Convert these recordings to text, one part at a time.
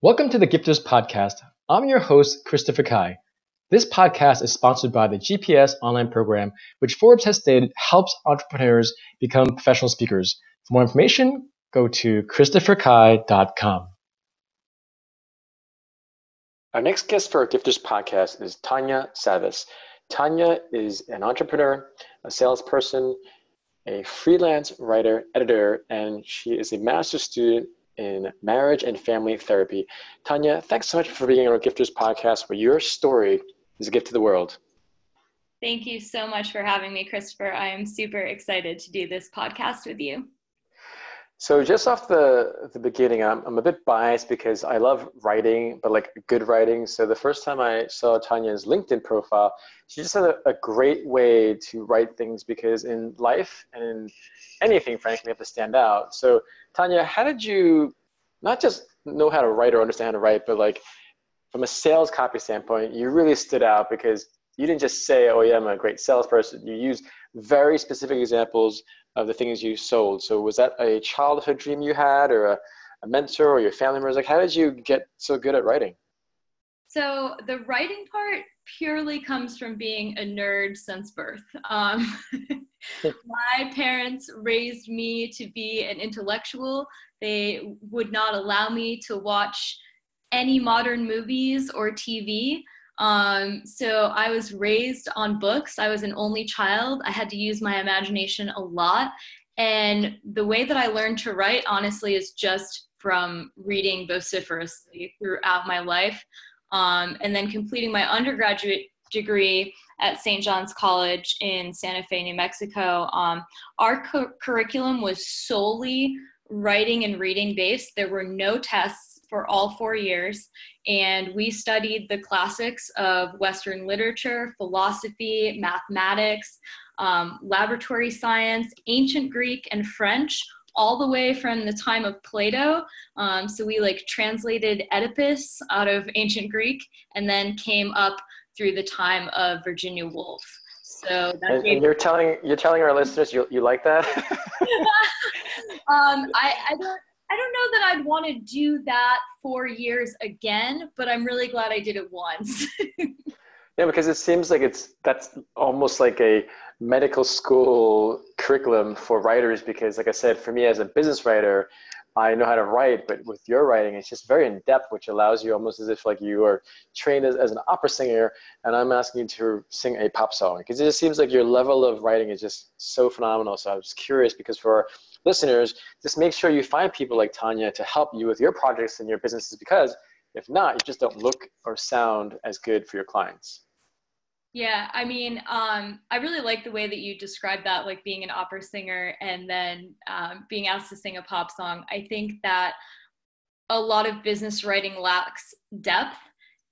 Welcome to the Gifters Podcast. I'm your host, Christopher Kai. This podcast is sponsored by the GPS online program, which Forbes has stated helps entrepreneurs become professional speakers. For more information, go to christopherkai.com. Our next guest for our Gifters Podcast is Tanya Savas. Tanya is an entrepreneur, a salesperson, a freelance writer, editor, and she is a master's student in marriage and family therapy. Tanya, thanks so much for being on our Gifters podcast, where your story is a gift to the world. Thank you so much for having me, Christopher. I am super excited to do this podcast with you. So just off the the beginning, I'm I'm a bit biased because I love writing, but like good writing. So the first time I saw Tanya's LinkedIn profile, she just had a, a great way to write things because in life and in anything, frankly, you have to stand out. So Tanya, how did you not just know how to write or understand how to write, but like from a sales copy standpoint, you really stood out because you didn't just say, "Oh yeah, I'm a great salesperson." You used very specific examples of the things you sold. So was that a childhood dream you had or a, a mentor or your family members? Like how did you get so good at writing? So the writing part purely comes from being a nerd since birth. Um, my parents raised me to be an intellectual. They would not allow me to watch any modern movies or TV. Um, so I was raised on books. I was an only child. I had to use my imagination a lot. And the way that I learned to write, honestly, is just from reading vociferously throughout my life. Um, and then completing my undergraduate degree at St. John's College in Santa Fe, New Mexico. Um, our cu- curriculum was solely writing and reading based. There were no tests for all four years and we studied the classics of Western literature, philosophy, mathematics, um, laboratory science, ancient Greek, and French, all the way from the time of Plato. Um, so we like translated Oedipus out of ancient Greek and then came up through the time of Virginia Woolf. So and, and, you're telling you're telling our listeners you, you like that? um, I, I don't I don't know that I'd want to do that four years again, but I'm really glad I did it once. yeah, because it seems like it's that's almost like a medical school curriculum for writers. Because, like I said, for me as a business writer, I know how to write, but with your writing, it's just very in depth, which allows you almost as if like you are trained as, as an opera singer, and I'm asking you to sing a pop song because it just seems like your level of writing is just so phenomenal. So I was curious because for listeners, just make sure you find people like Tanya to help you with your projects and your businesses because if not, you just don't look or sound as good for your clients. Yeah, I mean, um, I really like the way that you described that, like being an opera singer and then um, being asked to sing a pop song. I think that a lot of business writing lacks depth.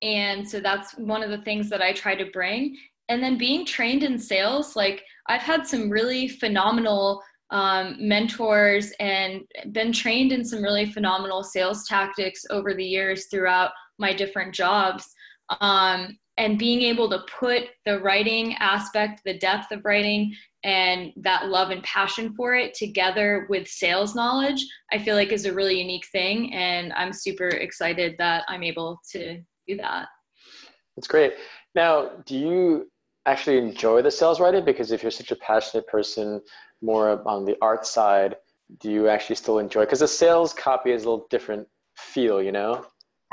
And so that's one of the things that I try to bring. And then being trained in sales, like I've had some really phenomenal um, mentors and been trained in some really phenomenal sales tactics over the years throughout my different jobs. Um, and being able to put the writing aspect, the depth of writing, and that love and passion for it together with sales knowledge, I feel like is a really unique thing. And I'm super excited that I'm able to do that. That's great. Now, do you actually enjoy the sales writing? Because if you're such a passionate person, more on the art side, do you actually still enjoy? Because the sales copy is a little different feel, you know?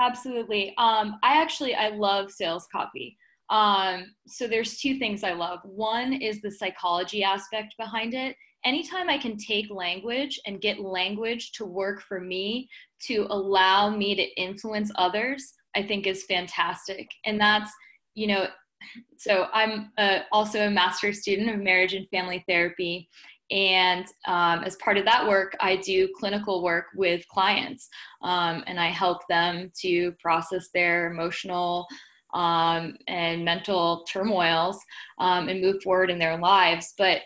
Absolutely. Um, I actually I love sales copy. Um, so there's two things I love. One is the psychology aspect behind it. Anytime I can take language and get language to work for me to allow me to influence others, I think is fantastic. And that's, you know, so I'm a, also a master's student of marriage and family therapy. And um, as part of that work, I do clinical work with clients um, and I help them to process their emotional um, and mental turmoils um, and move forward in their lives. But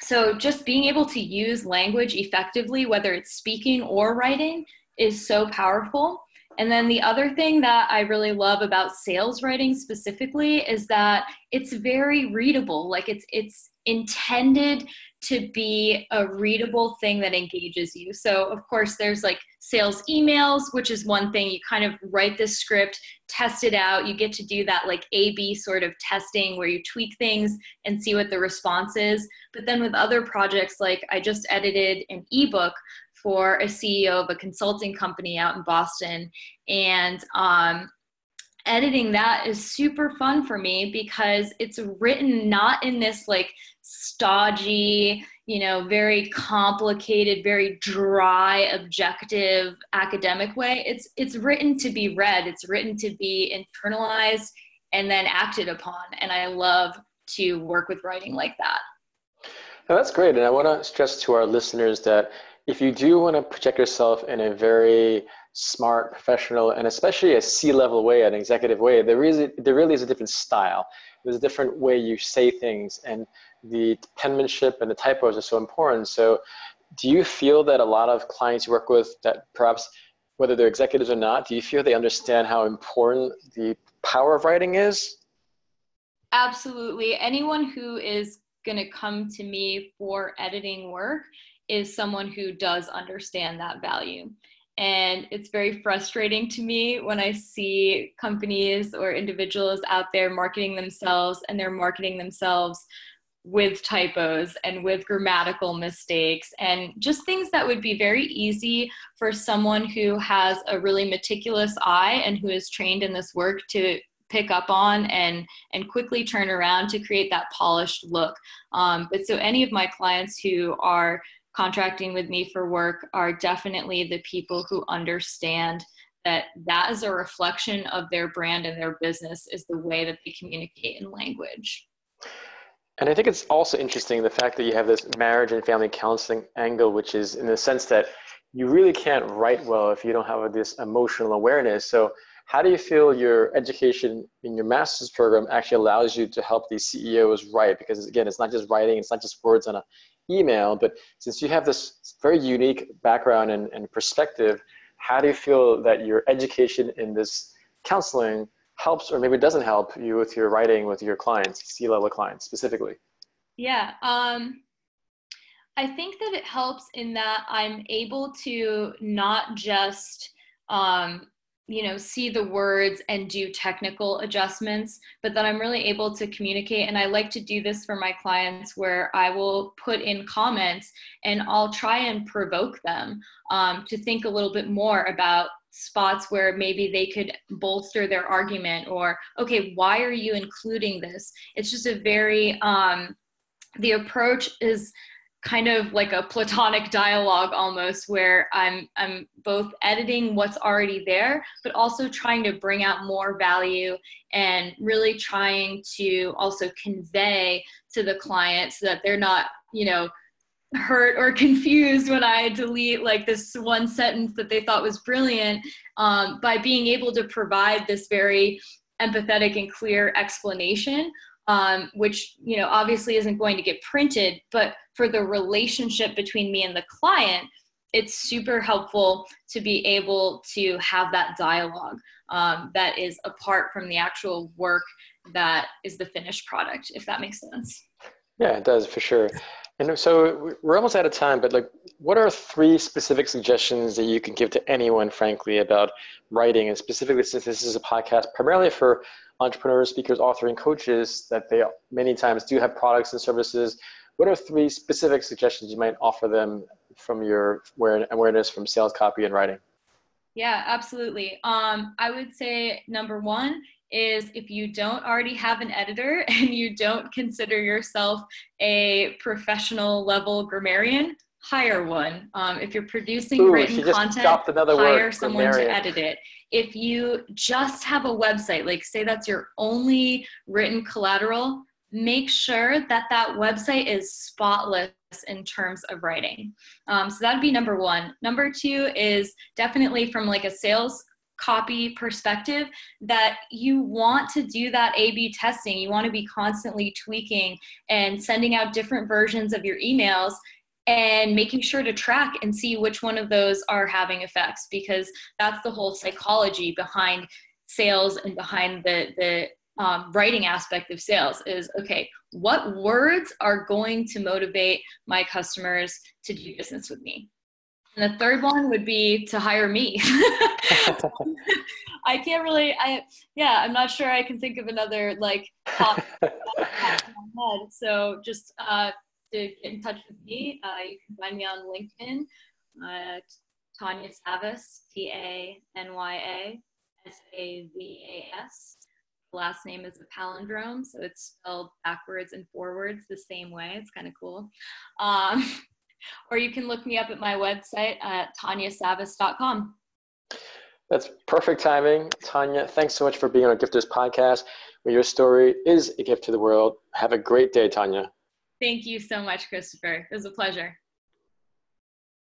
so just being able to use language effectively, whether it's speaking or writing, is so powerful. And then the other thing that I really love about sales writing specifically is that it's very readable. Like it's it's intended to be a readable thing that engages you. So, of course, there's like sales emails, which is one thing. You kind of write this script, test it out. You get to do that like A B sort of testing where you tweak things and see what the response is. But then with other projects, like I just edited an ebook for a CEO of a consulting company out in Boston. And um, editing that is super fun for me because it's written not in this like stodgy, you know, very complicated, very dry, objective academic way. It's it's written to be read, it's written to be internalized and then acted upon. And I love to work with writing like that. that's great. And I want to stress to our listeners that if you do want to project yourself in a very smart, professional, and especially a C-level way, an executive way, there is there really is a different style. There's a different way you say things, and the penmanship and the typos are so important. So, do you feel that a lot of clients you work with that perhaps whether they're executives or not, do you feel they understand how important the power of writing is? Absolutely. Anyone who is going to come to me for editing work is someone who does understand that value. And it's very frustrating to me when I see companies or individuals out there marketing themselves and they're marketing themselves with typos and with grammatical mistakes and just things that would be very easy for someone who has a really meticulous eye and who is trained in this work to pick up on and and quickly turn around to create that polished look. Um, but so any of my clients who are contracting with me for work are definitely the people who understand that that is a reflection of their brand and their business is the way that they communicate in language. And I think it's also interesting the fact that you have this marriage and family counseling angle, which is in the sense that you really can't write well if you don't have this emotional awareness. So, how do you feel your education in your master's program actually allows you to help these CEOs write? Because again, it's not just writing, it's not just words on a email, but since you have this very unique background and, and perspective, how do you feel that your education in this counseling helps or maybe doesn't help you with your writing with your clients, C-level clients specifically? Yeah, um, I think that it helps in that I'm able to not just um, you know see the words and do technical adjustments but that i'm really able to communicate and i like to do this for my clients where i will put in comments and i'll try and provoke them um, to think a little bit more about spots where maybe they could bolster their argument or okay why are you including this? It's just a very um, the approach is kind of like a platonic dialogue almost where i'm i'm both editing what's already there but also trying to bring out more value and really trying to also convey to the client so that they're not you know hurt or confused when i delete like this one sentence that they thought was brilliant um, by being able to provide this very empathetic and clear explanation um, which you know obviously isn't going to get printed but for the relationship between me and the client it's super helpful to be able to have that dialogue um, that is apart from the actual work that is the finished product if that makes sense. Yeah it does for sure and so we're almost out of time but like what are three specific suggestions that you can give to anyone frankly about writing and specifically since this is a podcast primarily for entrepreneurs, speakers, authors, and coaches that they many times do have products and services. What are three specific suggestions you might offer them from your awareness from sales copy and writing? Yeah, absolutely. Um, I would say number one is if you don't already have an editor and you don't consider yourself a professional level grammarian, hire one. Um, if you're producing Ooh, written content, hire word, someone to edit it. If you just have a website, like say that's your only written collateral, make sure that that website is spotless in terms of writing. Um, so that'd be number one. Number two is definitely from like a sales copy perspective that you want to do that A B testing. You want to be constantly tweaking and sending out different versions of your emails and making sure to track and see which one of those are having effects because that's the whole psychology behind sales and behind the the um, writing aspect of sales is okay what words are going to motivate my customers to do business with me And the third one would be to hire me. I can't really. I yeah. I'm not sure I can think of another like top. so just uh, to get in touch with me, uh, you can find me on LinkedIn. Uh, Tanya Savas, T A N Y A S A V A S. Last name is a palindrome, so it's spelled backwards and forwards the same way. It's kind of cool. Um, or you can look me up at my website at tanyasavas.com. That's perfect timing. Tanya, thanks so much for being on Gifters podcast, where your story is a gift to the world. Have a great day, Tanya. Thank you so much, Christopher. It was a pleasure.